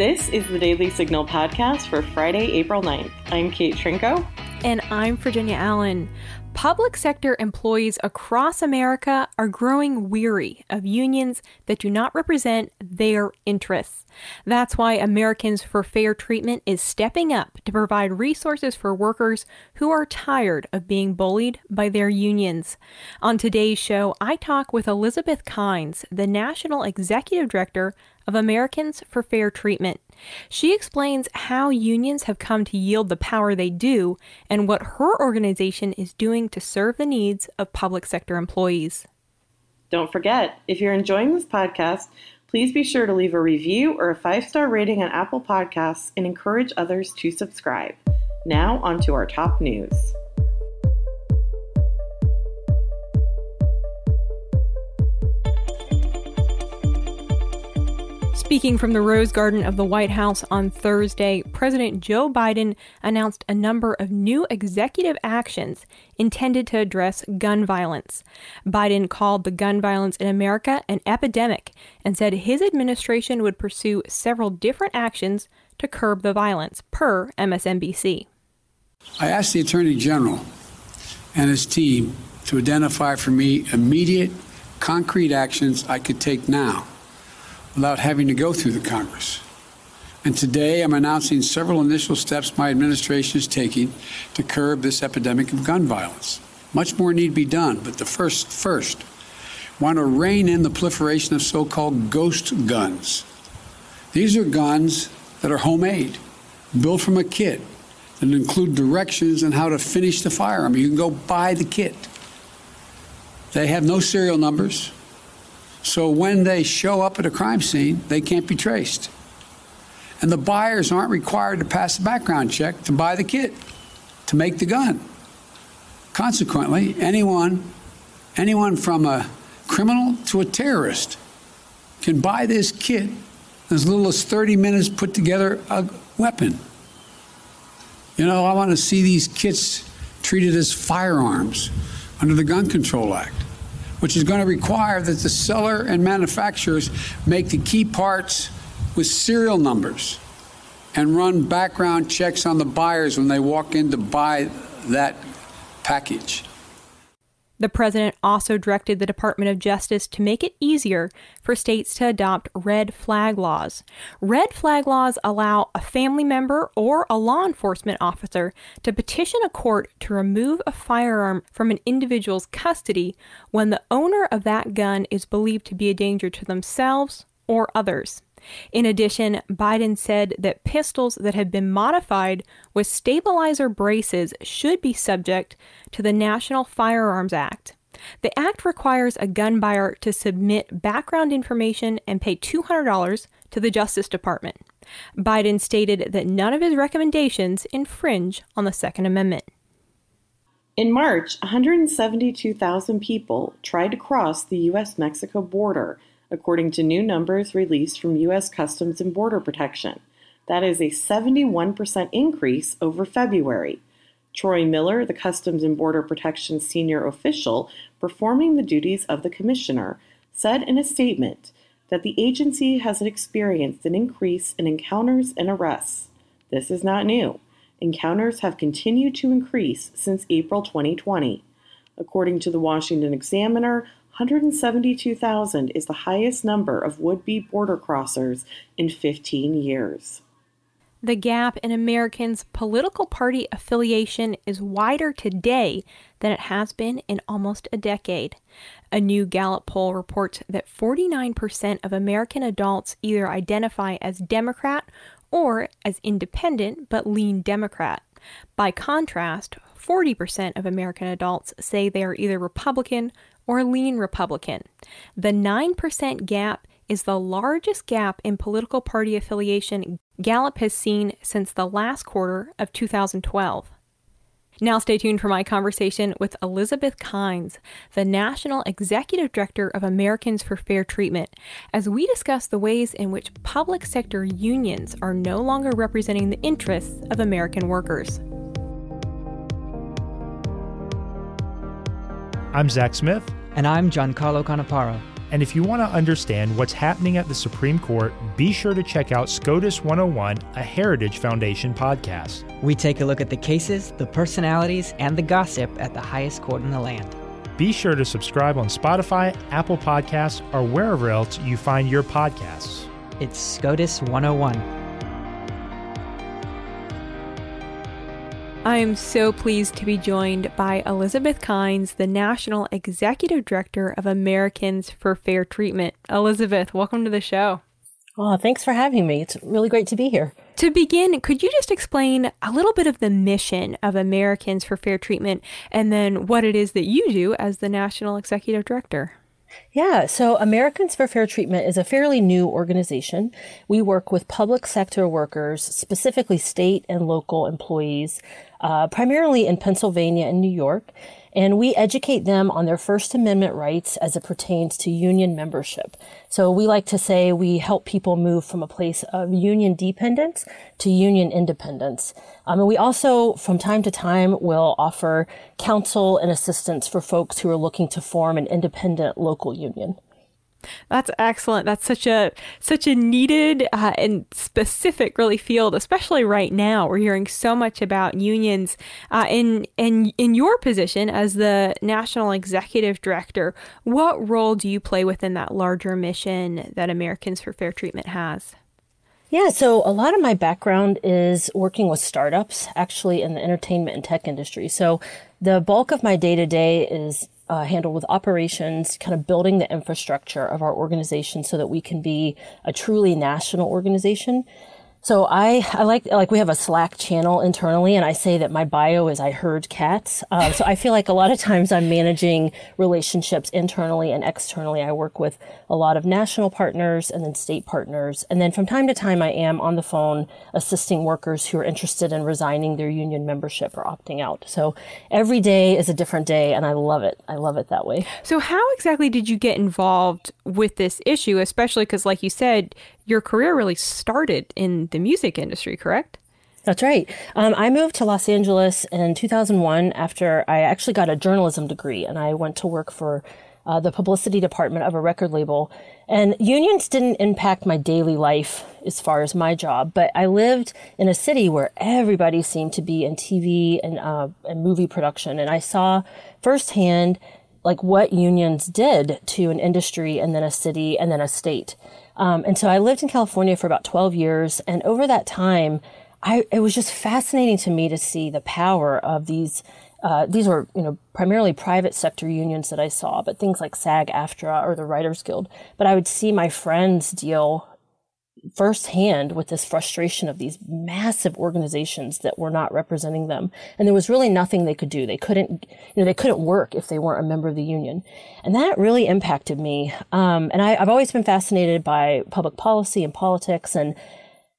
This is the Daily Signal podcast for Friday, April 9th. I'm Kate Trinko. And I'm Virginia Allen. Public sector employees across America are growing weary of unions that do not represent their interests. That's why Americans for Fair Treatment is stepping up to provide resources for workers who are tired of being bullied by their unions. On today's show, I talk with Elisabeth Kines, the National Executive Director of Americans for Fair Treatment. She explains how unions have come to yield the power they do and what her organization is doing to serve the needs of public sector employees. Don't forget, if you're enjoying this podcast, please be sure to leave a review or a five star rating on Apple Podcasts and encourage others to subscribe. Now, on to our top news. Speaking from the Rose Garden of the White House on Thursday, President Joe Biden announced a number of new executive actions intended to address gun violence. Biden called the gun violence in America an epidemic and said his administration would pursue several different actions to curb the violence, per MSNBC. I asked the Attorney General and his team to identify for me immediate, concrete actions I could take now without having to go through the Congress. And today I'm announcing several initial steps my administration is taking to curb this epidemic of gun violence. Much more need be done, but the first first want to rein in the proliferation of so-called ghost guns. These are guns that are homemade, built from a kit, that include directions on how to finish the firearm. You can go buy the kit. They have no serial numbers. So when they show up at a crime scene, they can't be traced. And the buyers aren't required to pass a background check to buy the kit, to make the gun. Consequently, anyone, anyone from a criminal to a terrorist can buy this kit as little as 30 minutes put together a weapon. You know, I want to see these kits treated as firearms under the Gun Control Act which is going to require that the seller and manufacturers make the key parts with serial numbers and run background checks on the buyers when they walk in to buy that package. The president also directed the Department of Justice to make it easier for states to adopt red flag laws. Red flag laws allow a family member or a law enforcement officer to petition a court to remove a firearm from an individual's custody when the owner of that gun is believed to be a danger to themselves or others. In addition, Biden said that pistols that have been modified with stabilizer braces should be subject to the National Firearms Act. The act requires a gun buyer to submit background information and pay $200 to the Justice Department. Biden stated that none of his recommendations infringe on the Second Amendment. In March, 172,000 people tried to cross the U.S. Mexico border according to new numbers released from U.S. Customs and Border Protection. That is a 71% increase over February. Troy Miller, the Customs and Border Protection senior official performing the duties of the commissioner, said in a statement that the agency has experienced an increase in encounters and arrests. This is not new. Encounters have continued to increase since April 2020. According to the Washington Examiner, 172,000 is the highest number of would be border crossers in 15 years. The gap in Americans' political party affiliation is wider today than it has been in almost a decade. A new Gallup poll reports that 49% of American adults either identify as Democrat or as independent but lean Democrat. By contrast, 40% of American adults say they are either Republican or lean Republican. The 9% gap is the largest gap in political party affiliation Gallup has seen since the last quarter of 2012. Now, stay tuned for my conversation with Elisabeth Kines, the National Executive Director of Americans for Fair Treatment, as we discuss the ways in which public sector unions are no longer representing the interests of American workers. I'm Zach Smith. And I'm Giancarlo Canaparo. And if you want to understand what's happening at the Supreme Court, be sure to check out SCOTUS 101, a Heritage Foundation podcast. We take a look at the cases, the personalities, and the gossip at the highest court in the land. Be sure to subscribe on Spotify, Apple Podcasts, or wherever else you find your podcasts. It's SCOTUS 101. I am so pleased to be joined by Elisabeth Kines, the National Executive Director of Americans for Fair Treatment. Elisabeth, welcome to the show. Oh, thanks for having me. It's really great to be here. To begin, could you just explain a little bit of the mission of Americans for Fair Treatment and then what it is that you do as the National Executive Director? Yeah, so Americans for Fair Treatment is a fairly new organization. We work with public sector workers, specifically state and local employees, uh, primarily in Pennsylvania and New York and we educate them on their First Amendment rights as it pertains to union membership. So we like to say we help people move from a place of union dependence to union independence. Um, and we also, from time to time, will offer counsel and assistance for folks who are looking to form an independent local union. That's excellent. That's such a such a needed uh, and specific really field, especially right now. We're hearing so much about unions. Uh, in in in your position as the national executive director, what role do you play within that larger mission that Americans for Fair Treatment has? Yeah, so a lot of my background is working with startups, actually in the entertainment and tech industry. So the bulk of my day to day is uh, handled with operations, kind of building the infrastructure of our organization so that we can be a truly national organization. So I, I like, like we have a Slack channel internally and I say that my bio is I herd cats. Um, so I feel like a lot of times I'm managing relationships internally and externally. I work with a lot of national partners and then state partners. And then from time to time I am on the phone assisting workers who are interested in resigning their union membership or opting out. So every day is a different day and I love it. I love it that way. So how exactly did you get involved with this issue, especially because like you said, your career really started in the music industry, correct? That's right. Um, I moved to Los Angeles in 2001 after I actually got a journalism degree and I went to work for uh, the publicity department of a record label. And unions didn't impact my daily life as far as my job, but I lived in a city where everybody seemed to be in TV and, uh, and movie production. And I saw firsthand like what unions did to an industry and then a city and then a state. Um, and so I lived in California for about 12 years. And over that time, I, it was just fascinating to me to see the power of these. Uh, these were, you know, primarily private sector unions that I saw, but things like SAG-AFTRA or the Writers Guild. But I would see my friends deal firsthand with this frustration of these massive organizations that were not representing them. And there was really nothing they could do. They couldn't, you know, they couldn't work if they weren't a member of the union. And that really impacted me. Um, and I, I've always been fascinated by public policy and politics. And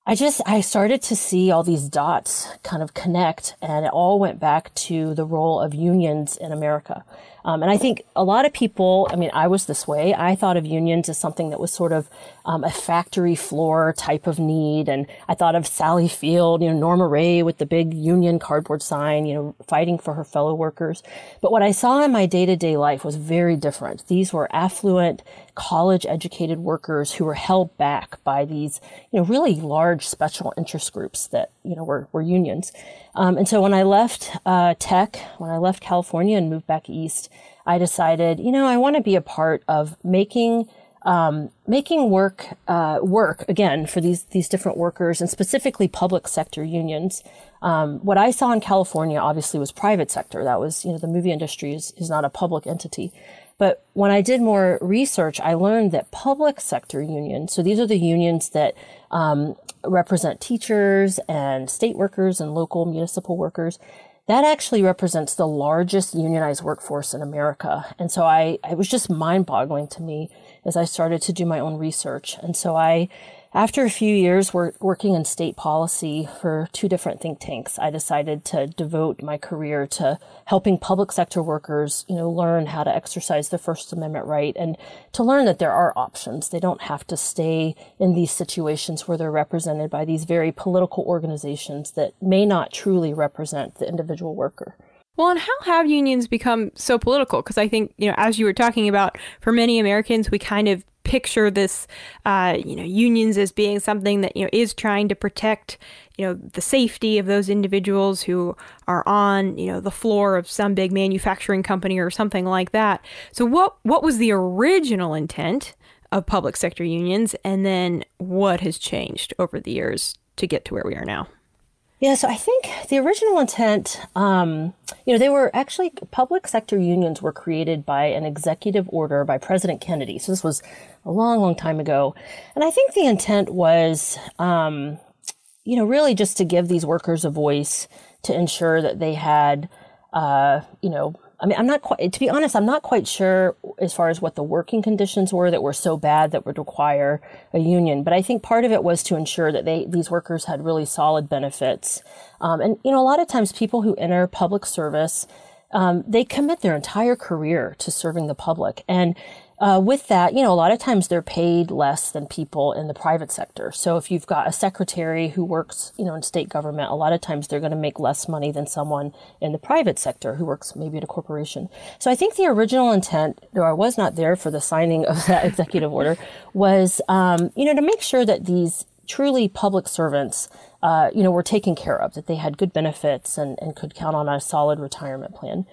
I just, I started to see all these dots kind of connect and it all went back to the role of unions in America. Um, and I think a lot of people, I mean, I was this way. I thought of unions as something that was sort of um, a factory floor type of need. And I thought of Sally Field, you know, Norma Rae with the big union cardboard sign, you know, fighting for her fellow workers. But what I saw in my day to day life was very different. These were affluent, college educated workers who were held back by these, you know, really large special interest groups that, you know, were, were unions. Um, and so when I left uh, tech, when I left California and moved back east, I decided, you know, I want to be a part of making um, making work uh, work again for these these different workers and specifically public sector unions. Um, what I saw in California obviously was private sector. That was you know the movie industry is is not a public entity. But when I did more research, I learned that public sector unions, so these are the unions that um, represent teachers and state workers and local municipal workers, that actually represents the largest unionized workforce in America. And so I, it was just mind boggling to me as I started to do my own research. And so I after a few years working in state policy for two different think tanks, I decided to devote my career to helping public sector workers, you know, learn how to exercise their First Amendment right and to learn that there are options. They don't have to stay in these situations where they're represented by these very political organizations that may not truly represent the individual worker. Well, and how have unions become so political? Because I think, you know, as you were talking about, for many Americans, we kind of picture this, uh, you know, unions as being something that you know is trying to protect, you know, the safety of those individuals who are on, you know, the floor of some big manufacturing company or something like that. So, what what was the original intent of public sector unions, and then what has changed over the years to get to where we are now? Yeah, so I think the original intent, um, you know, they were actually public sector unions were created by an executive order by President Kennedy. So this was a long, long time ago. And I think the intent was, um, you know, really just to give these workers a voice to ensure that they had, uh, you know, I mean, I'm not quite, to be honest, I'm not quite sure as far as what the working conditions were that were so bad that would require a union. But I think part of it was to ensure that they, these workers had really solid benefits. Um, and, you know, a lot of times people who enter public service, um, they commit their entire career to serving the public. And uh, with that, you know, a lot of times they're paid less than people in the private sector. So if you've got a secretary who works, you know, in state government, a lot of times they're going to make less money than someone in the private sector who works maybe at a corporation. So I think the original intent, though I was not there for the signing of that executive order, was, um, you know, to make sure that these truly public servants, uh, you know, were taken care of, that they had good benefits and, and could count on a solid retirement plan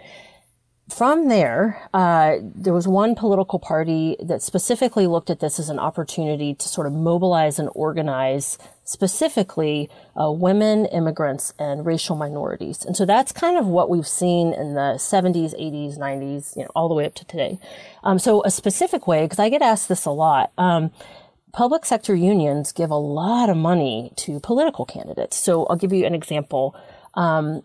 from there, uh, there was one political party that specifically looked at this as an opportunity to sort of mobilize and organize specifically uh, women, immigrants, and racial minorities. And so that's kind of what we've seen in the 70s, 80s, 90s, you know, all the way up to today. Um, so a specific way, because I get asked this a lot. Um, public sector unions give a lot of money to political candidates. So I'll give you an example. Um,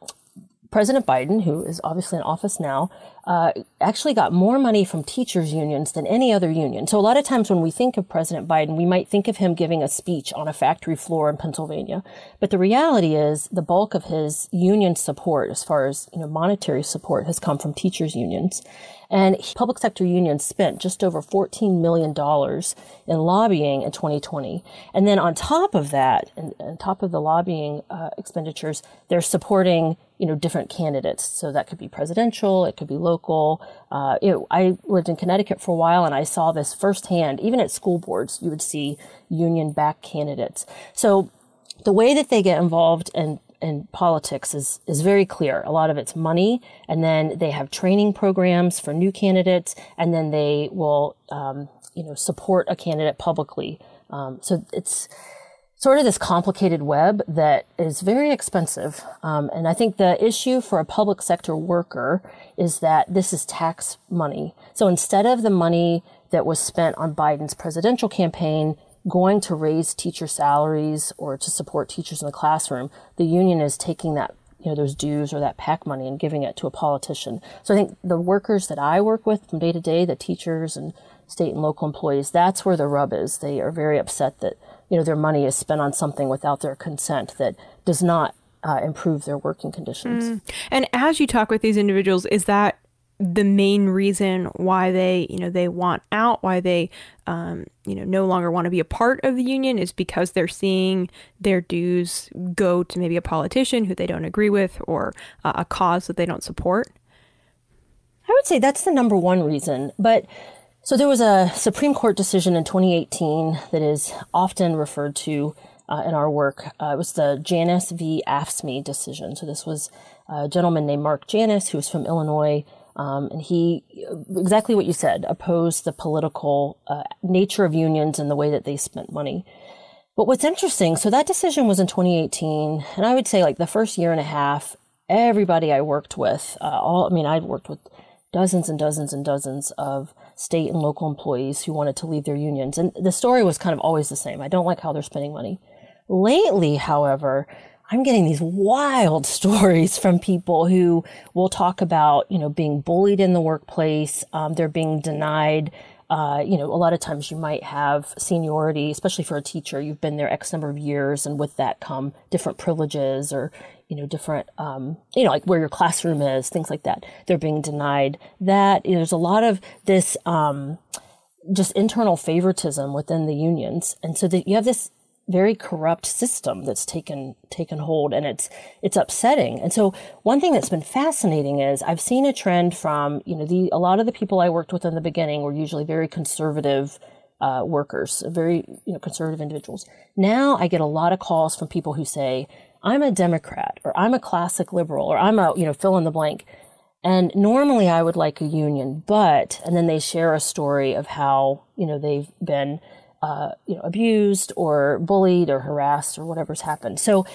President Biden, who is obviously in office now, uh, actually got more money from teachers unions than any other union. So a lot of times when we think of President Biden, we might think of him giving a speech on a factory floor in Pennsylvania. But the reality is the bulk of his union support, as far as you know, monetary support, has come from teachers unions. And public sector unions spent just over $14 million in lobbying in 2020. And then on top of that, and on top of the lobbying uh, expenditures, they're supporting, you know, different candidates. So that could be presidential, it could be local. Uh, you know, I lived in Connecticut for a while and I saw this firsthand. Even at school boards, you would see union backed candidates. So the way that they get involved and in politics is is very clear. A lot of it's money, and then they have training programs for new candidates, and then they will um, you know support a candidate publicly. Um, so it's sort of this complicated web that is very expensive. Um, and I think the issue for a public sector worker is that this is tax money. So instead of the money that was spent on Biden's presidential campaign going to raise teacher salaries or to support teachers in the classroom, the union is taking that you know those dues or that PAC money and giving it to a politician. So I think the workers that I work with from day to day, the teachers and state and local employees, that's where the rub is. They are very upset that you know their money is spent on something without their consent that does not uh, improve their working conditions. Mm. And as you talk with these individuals, is that the main reason why they, you know, they want out, why they, um, you know, no longer want to be a part of the union is because they're seeing their dues go to maybe a politician who they don't agree with or uh, a cause that they don't support? I would say that's the number one reason. But so there was a Supreme Court decision in 2018 that is often referred to uh, in our work. Uh, it was the Janus v. AFSCME decision. So this was a gentleman named Mark Janus who was from Illinois um, and he, exactly what you said, opposed the political uh, nature of unions and the way that they spent money. But what's interesting, so that decision was in 2018, and I would say like the first year and a half, everybody I worked with, uh, all, I mean, I worked with dozens and dozens and dozens of state and local employees who wanted to leave their unions. And the story was kind of always the same. I don't like how they're spending money. Lately, however, I'm getting these wild stories from people who will talk about, you know, being bullied in the workplace. Um, they're being denied. Uh, you know, a lot of times you might have seniority, especially for a teacher. You've been there X number of years, and with that come different privileges or, you know, different, um, you know, like where your classroom is, things like that. They're being denied that. You know, there's a lot of this, um, just internal favoritism within the unions. And so that you have this very corrupt system that's taken taken hold and it's it's upsetting. And so one thing that's been fascinating is I've seen a trend from, you know, the a lot of the people I worked with in the beginning were usually very conservative uh, workers, very you know conservative individuals. Now I get a lot of calls from people who say, "I'm a Democrat," or "I'm a classic liberal," or "I'm a you know fill in the blank." And normally I would like a union, but and then they share a story of how you know they've been uh, you know abused or bullied or harassed or whatever's happened. So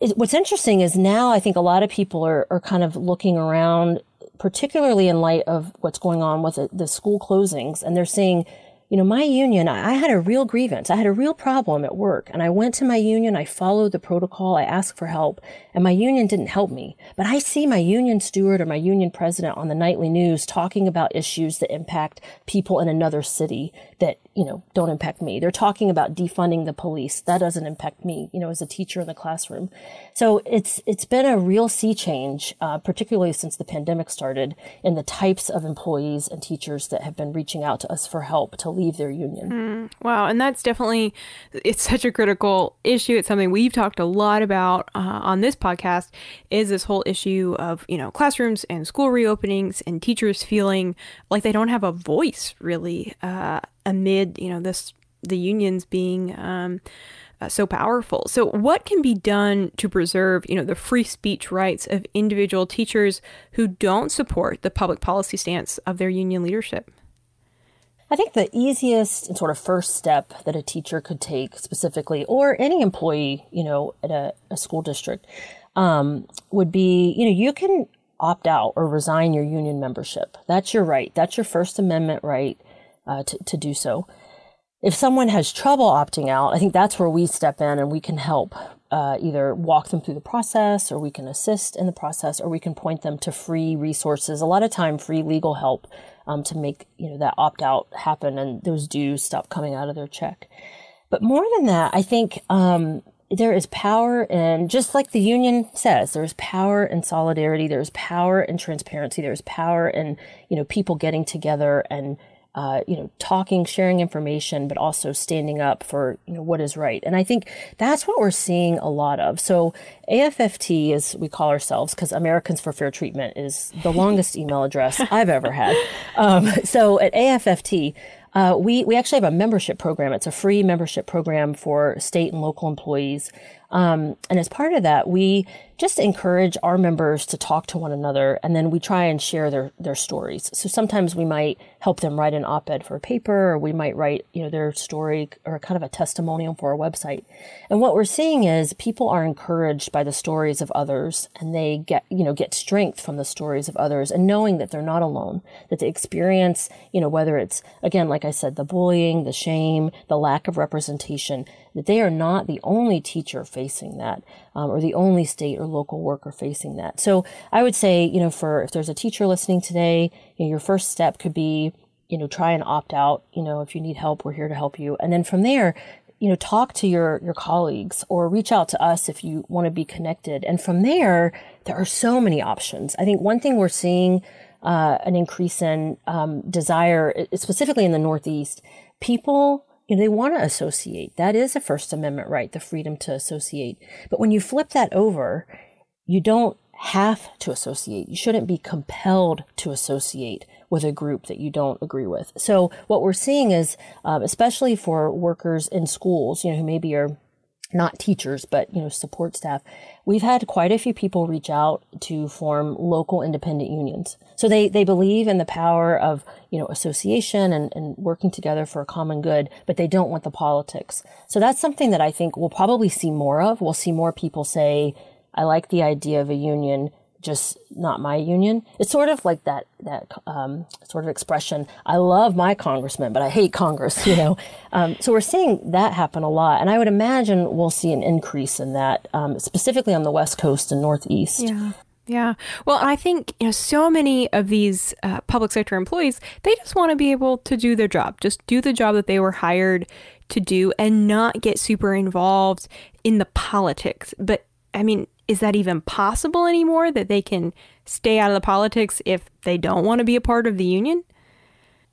it, what's interesting is now I think a lot of people are are kind of looking around, particularly in light of what's going on with the, the school closings, and they're seeing you know, my union, I had a real grievance. I had a real problem at work and I went to my union. I followed the protocol. I asked for help and my union didn't help me. But I see my union steward or my union president on the nightly news talking about issues that impact people in another city that, you know, don't impact me. They're talking about defunding the police. That doesn't impact me, you know, as a teacher in the classroom. So it's, it's been a real sea change, uh, particularly since the pandemic started in the types of employees and teachers that have been reaching out to us for help to leave their union. Mm, wow. And that's definitely, it's such a critical issue. It's something we've talked a lot about uh, on this podcast is this whole issue of, you know, classrooms and school reopenings and teachers feeling like they don't have a voice really uh, amid, you know, this, the unions being, um, uh, so powerful. So, what can be done to preserve, you know, the free speech rights of individual teachers who don't support the public policy stance of their union leadership? I think the easiest and sort of first step that a teacher could take specifically, or any employee, you know, at a, a school district, um, would be, you know, you can opt out or resign your union membership. That's your right. That's your First Amendment right uh, to, to do so. If someone has trouble opting out, I think that's where we step in and we can help uh, either walk them through the process or we can assist in the process or we can point them to free resources. A lot of time, free legal help um, to make you know that opt out happen and those dues stop coming out of their check. But more than that, I think um, there is power in just like the union says there's power in solidarity there's power in transparency there's power in you know people getting together and uh, you know, talking, sharing information, but also standing up for you know what is right. And I think that's what we're seeing a lot of. So AFFT, as we call ourselves, because Americans for Fair Treatment is the longest email address I've ever had. Um, so at AFFT. Uh, we, we actually have a membership program. It's a free membership program for state and local employees. Um, and as part of that, we just encourage our members to talk to one another and then we try and share their, their stories. So sometimes we might help them write an op-ed for a paper or we might write, you know, their story or kind of a testimonial for our website. And what we're seeing is people are encouraged by the stories of others and they get, you know, get strength from the stories of others and knowing that they're not alone, that they experience, you know, whether it's, again, like I said, the bullying, the shame, the lack of representation, that they are not the only teacher facing that um, or the only state or local worker facing that. So I would say, you know, for if there's a teacher listening today, you know, your first step could be, you know, try and opt out. You know, if you need help, we're here to help you. And then from there, you know, talk to your, your colleagues or reach out to us if you want to be connected. And from there, there are so many options. I think one thing we're seeing uh, an increase in um, desire, specifically in the Northeast, people you know, they want to associate. That is a First Amendment right, the freedom to associate. But when you flip that over, you don't have to associate. You shouldn't be compelled to associate with a group that you don't agree with. So what we're seeing is, um, especially for workers in schools, you know, who maybe are not teachers, but you know, support staff. We've had quite a few people reach out to form local independent unions. So they, they believe in the power of, you know, association and, and working together for a common good, but they don't want the politics. So that's something that I think we'll probably see more of. We'll see more people say, I like the idea of a union just not my union. It's sort of like that that um, sort of expression. I love my congressman, but I hate Congress. You know, um, so we're seeing that happen a lot, and I would imagine we'll see an increase in that, um, specifically on the West Coast and Northeast. Yeah. Yeah. Well, I think, you know, so many of these uh, public sector employees, they just want to be able to do their job, just do the job that they were hired to do and not get super involved in the politics. But I mean, is that even possible anymore that they can stay out of the politics if they don't want to be a part of the union?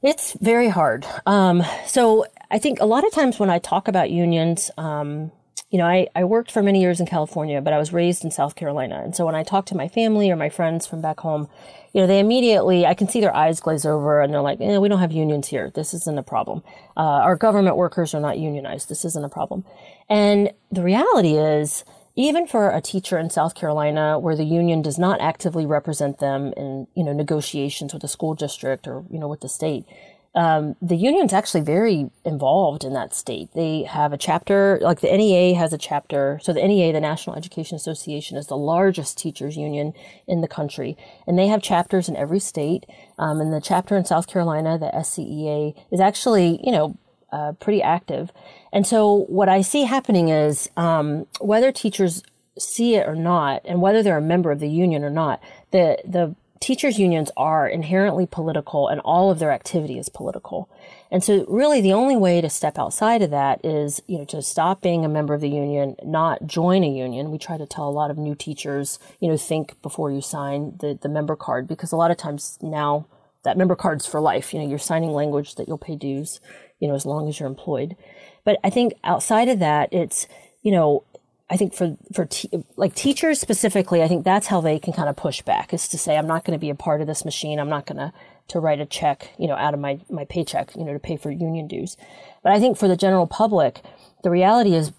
It's very hard. Um, so I think a lot of times when I talk about unions, um, you know, I, I worked for many years in California, but I was raised in South Carolina. And so when I talk to my family or my friends from back home, you know, they immediately, I can see their eyes glaze over and they're like, eh, we don't have unions here. This isn't a problem. Uh, our government workers are not unionized. This isn't a problem. And the reality is, even for a teacher in South Carolina where the union does not actively represent them in, you know, negotiations with the school district or, you know, with the state, um, the union's actually very involved in that state. They have a chapter, like the NEA has a chapter. So the NEA, the National Education Association, is the largest teachers union in the country, and they have chapters in every state. Um, and the chapter in South Carolina, the SCEA, is actually, you know, uh, pretty active. And so what I see happening is um, whether teachers see it or not, and whether they're a member of the union or not, the the teachers unions are inherently political and all of their activity is political. And so really the only way to step outside of that is, you know, to stop being a member of the union, not join a union. We try to tell a lot of new teachers, you know, think before you sign the, the member card because a lot of times now that member card's for life. You know, you're signing language that you'll pay dues, you know, as long as you're employed. But I think outside of that, it's, you know, I think for for te- like teachers specifically, I think that's how they can kind of push back is to say, I'm not going to be a part of this machine. I'm not going to to write a check, you know, out of my my paycheck, you know, to pay for union dues. But I think for the general public, the reality is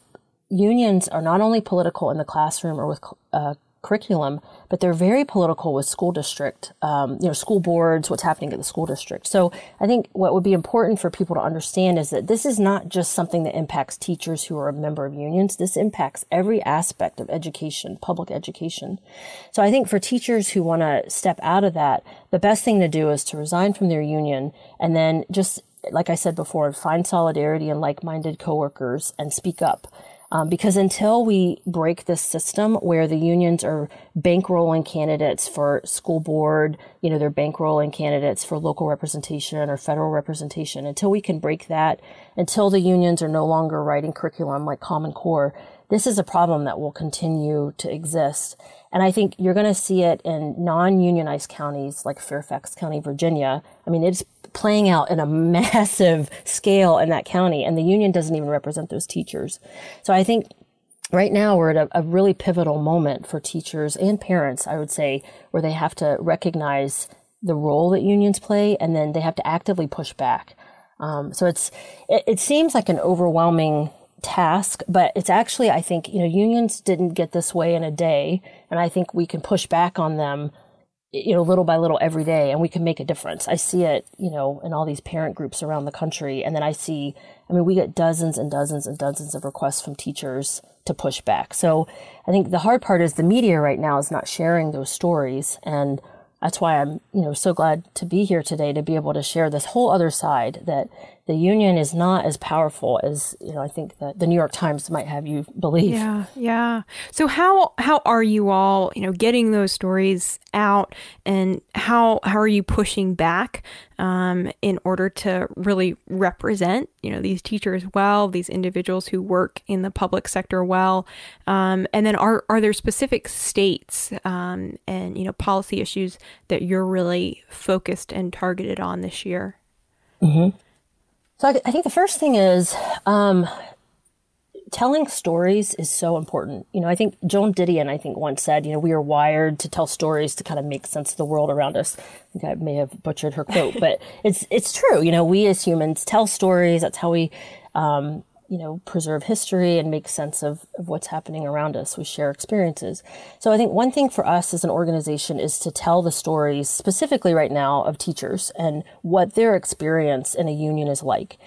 unions are not only political in the classroom or with uh, curriculum, but they're very political with school district, um, you know, school boards, what's happening at the school district. So I think what would be important for people to understand is that this is not just something that impacts teachers who are a member of unions. This impacts every aspect of education, public education. So I think for teachers who want to step out of that, the best thing to do is to resign from their union and then just like I said before, find solidarity and like-minded coworkers and speak up. Um, because until we break this system where the unions are bankrolling candidates for school board, you know, they're bankrolling candidates for local representation or federal representation, until we can break that, until the unions are no longer writing curriculum like Common Core, this is a problem that will continue to exist. And I think you're going to see it in non-unionized counties like Fairfax County, Virginia. I mean, it's playing out in a massive scale in that county and the union doesn't even represent those teachers. So I think right now we're at a, a, really pivotal moment for teachers and parents, I would say, where they have to recognize the role that unions play and then they have to actively push back. Um, so it's, it, it seems like an overwhelming task, but it's actually, I think, you know, unions didn't get this way in a day. And I think we can push back on them you know, little by little every day and we can make a difference. I see it, you know, in all these parent groups around the country. And then I see, I mean, we get dozens and dozens and dozens of requests from teachers to push back. So I think the hard part is the media right now is not sharing those stories. And that's why I'm, you know, so glad to be here today to be able to share this whole other side that the union is not as powerful as you know I think that the New York Times might have you believe. Yeah, yeah. So how how are you all you know getting those stories out, and how how are you pushing back um, in order to really represent you know these teachers well, these individuals who work in the public sector well, um, and then are are there specific states um, and you know policy issues that you're really focused and targeted on this year? Mm-hmm. So I, I think the first thing is um, telling stories is so important. You know, I think Joan Didion, I think once said, you know, we are wired to tell stories to kind of make sense of the world around us. I think I may have butchered her quote, but it's it's true. You know, we as humans tell stories. That's how we um, you know, preserve history and make sense of, of what's happening around us. We share experiences. So I think one thing for us as an organization is to tell the stories specifically right now of teachers and what their experience in a union is like.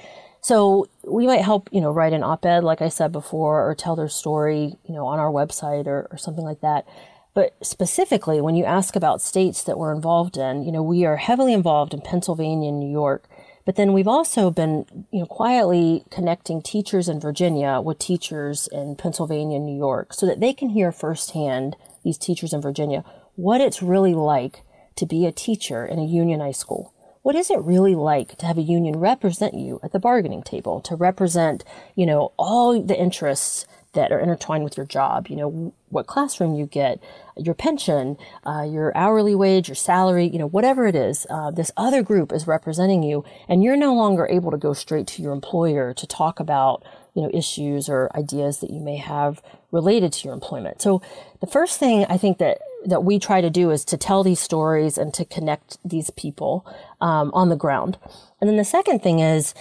So we might help, you know, write an op-ed, like I said before, or tell their story, you know, on our website or, or something like that. But specifically, when you ask about states that we're involved in, you know, we are heavily involved in Pennsylvania and New York. But then we've also been, you know, quietly connecting teachers in Virginia with teachers in Pennsylvania and New York so that they can hear firsthand, these teachers in Virginia, what it's really like to be a teacher in a unionized school. what is it really like to have a union represent you at the bargaining table, to represent, you know, all the interests that are intertwined with your job. You know, what classroom you get, your pension, uh, your hourly wage, your salary, you know, whatever it is, uh, this other group is representing you and you're no longer able to go straight to your employer to talk about, you know, issues or ideas that you may have related to your employment. So the first thing I think that that we try to do is to tell these stories and to connect these people um, on the ground. And then the second thing is,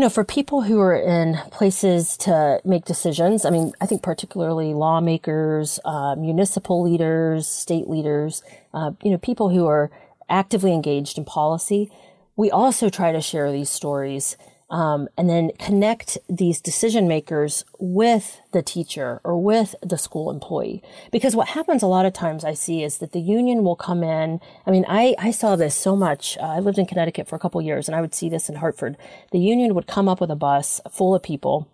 you know, for people who are in places to make decisions, I mean, I think particularly lawmakers, uh, municipal leaders, state leaders, uh, you know, people who are actively engaged in policy, we also try to share these stories um, and then connect these decision makers with the teacher or with the school employee. Because what happens a lot of times I see is that the union will come in. I mean, I, I saw this so much. Uh, I lived in Connecticut for a couple years and I would see this in Hartford. The union would come up with a bus full of people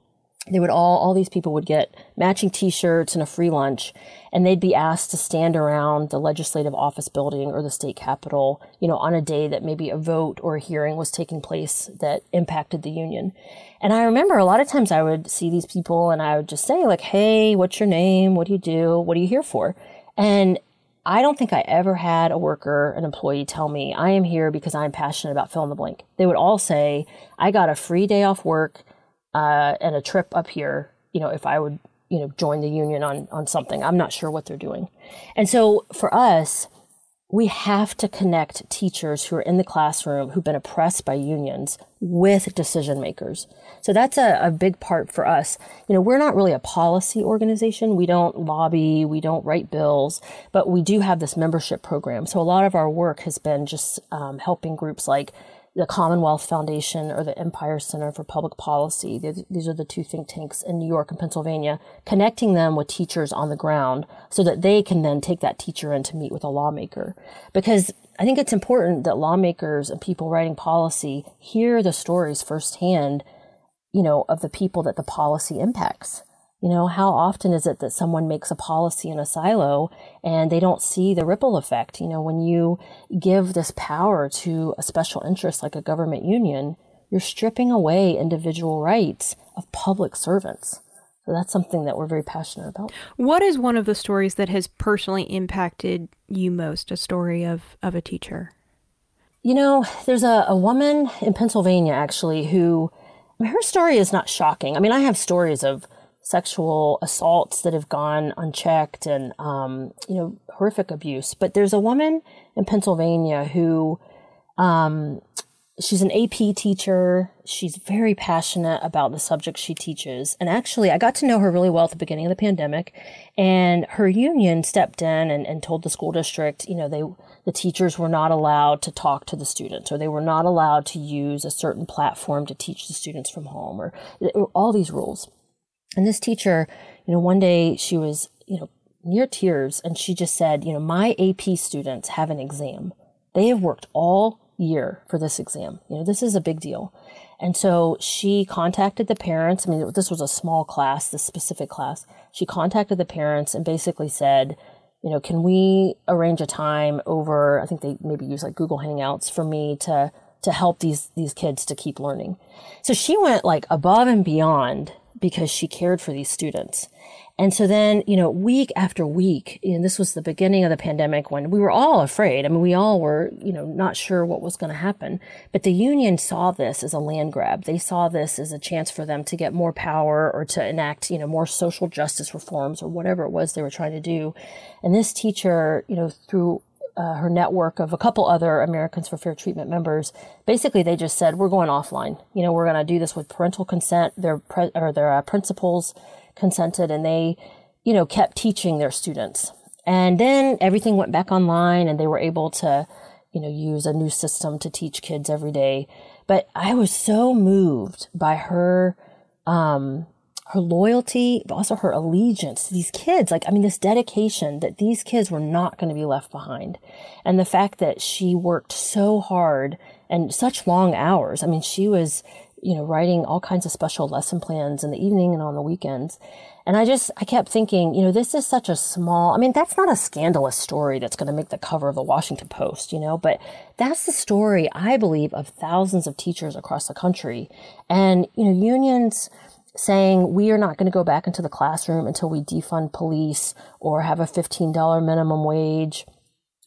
they would all all these people would get matching t-shirts and a free lunch and they'd be asked to stand around the legislative office building or the state capitol you know on a day that maybe a vote or a hearing was taking place that impacted the union. And i remember a lot of times i would see these people and i would just say like hey what's your name? What do you do? What are you here for? And I don't think I ever had a worker, an employee tell me, I am here because I'm passionate about fill in the blank. They would all say, I got a free day off work uh, and a trip up here, you know, if I would, you know, join the union on, on something. I'm not sure what they're doing. And so for us, we have to connect teachers who are in the classroom who've been oppressed by unions with decision makers. So that's a, a big part for us. You know, we're not really a policy organization. We don't lobby. We don't write bills, but we do have this membership program. So a lot of our work has been just um, helping groups like the Commonwealth Foundation or the Empire Center for Public Policy. These are the two think tanks in New York and Pennsylvania, connecting them with teachers on the ground so that they can then take that teacher in to meet with a lawmaker. Because I think it's important that lawmakers and people writing policy hear the stories firsthand, you know, of the people that the policy impacts. You know, how often is it that someone makes a policy in a silo and they don't see the ripple effect? You know, when you give this power to a special interest like a government union, you're stripping away individual rights of public servants. So that's something that we're very passionate about. What is one of the stories that has personally impacted you most, a story of, of a teacher? You know, there's a, a woman in Pennsylvania actually who, her story is not shocking. I mean, I have stories of sexual assaults that have gone unchecked and, um, you know, horrific abuse. But there's a woman in Pennsylvania who, um, she's an AP teacher. She's very passionate about the subject she teaches. And actually, I got to know her really well at the beginning of the pandemic. And her union stepped in and, and told the school district, you know, they, the teachers were not allowed to talk to the students or they were not allowed to use a certain platform to teach the students from home or all these rules. And this teacher, you know, one day she was, you know, near tears and she just said, you know, my AP students have an exam. They have worked all year for this exam. You know, this is a big deal. And so she contacted the parents. I mean, this was a small class, this specific class. She contacted the parents and basically said, you know, can we arrange a time over, I think they maybe use like Google Hangouts for me to, to help these, these kids to keep learning. So she went like above and beyond because she cared for these students. And so then, you know, week after week, and this was the beginning of the pandemic when we were all afraid. I mean, we all were, you know, not sure what was going to happen. But the union saw this as a land grab. They saw this as a chance for them to get more power or to enact, you know, more social justice reforms or whatever it was they were trying to do. And this teacher, you know, through uh, her network of a couple other Americans for Fair Treatment members. Basically, they just said, "We're going offline. You know, we're going to do this with parental consent. Their pre- or their uh, principals consented, and they, you know, kept teaching their students. And then everything went back online, and they were able to, you know, use a new system to teach kids every day. But I was so moved by her." Um, her loyalty, but also her allegiance to these kids. Like, I mean, this dedication that these kids were not going to be left behind. And the fact that she worked so hard and such long hours. I mean, she was, you know, writing all kinds of special lesson plans in the evening and on the weekends. And I just, I kept thinking, you know, this is such a small, I mean, that's not a scandalous story that's going to make the cover of the Washington Post, you know, but that's the story, I believe, of thousands of teachers across the country. And, you know, unions saying we are not going to go back into the classroom until we defund police or have a $15 minimum wage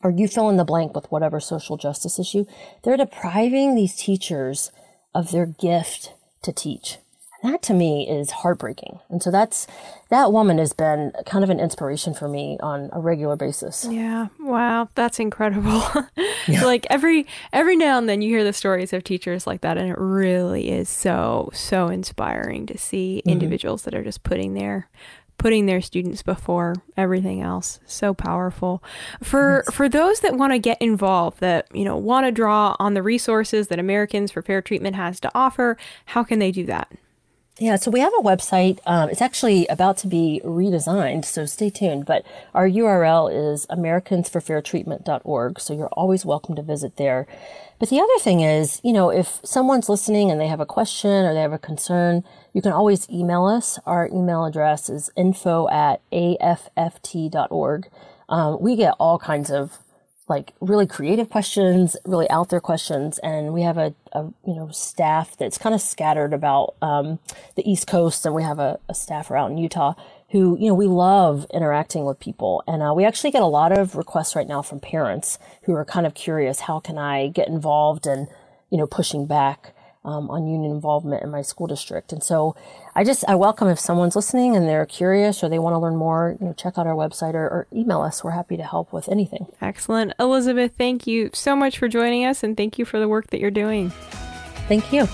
or you fill in the blank with whatever social justice issue. They're depriving these teachers of their gift to teach that to me is heartbreaking. And so that's that woman has been kind of an inspiration for me on a regular basis. Yeah. Wow, that's incredible. yeah. like every every now and then you hear the stories of teachers like that and it really is so so inspiring to see mm-hmm. individuals that are just putting their putting their students before everything else so powerful for yes. for those that want to get involved that you know want to draw on the resources that americans for fair treatment has to offer how can they do that yeah, so we have a website. Um, it's actually about to be redesigned, so stay tuned. But our URL is americansforfairtreatment.org, so you're always welcome to visit there. But the other thing is, you know, if someone's listening and they have a question or they have a concern, you can always email us. Our email address is info at afft.org. Um, we get all kinds of like really creative questions, really out there questions, and we have a, a you know staff that's kind of scattered about um, the East Coast, and we have a, a staffer out in Utah who you know we love interacting with people, and uh, we actually get a lot of requests right now from parents who are kind of curious, how can I get involved and you know pushing back um, on union involvement in my school district. And so I just, I welcome if someone's listening and they're curious or they want to learn more, you know, check out our website or, or email us. We're happy to help with anything. Excellent. Elisabeth, thank you so much for joining us and thank you for the work that you're doing. Thank you.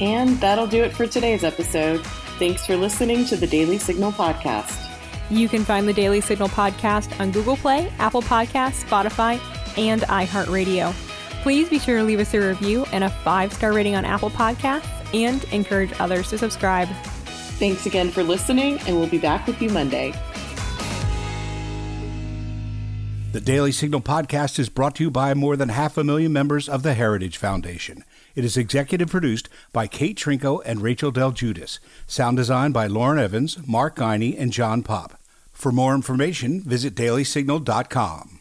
And that'll do it for today's episode. Thanks for listening to the Daily Signal podcast. You can find the Daily Signal podcast on Google Play, Apple Podcasts, Spotify, and iHeartRadio. Please be sure to leave us a review and a five star rating on Apple Podcasts and encourage others to subscribe. Thanks again for listening, and we'll be back with you Monday. The Daily Signal podcast is brought to you by more than half a million members of the Heritage Foundation. It is executive produced by Kate Trinko and Rachel Del Guidice. Sound design by Lauren Evans, Mark Geiney, and John Popp. For more information, visit dailysignal.com.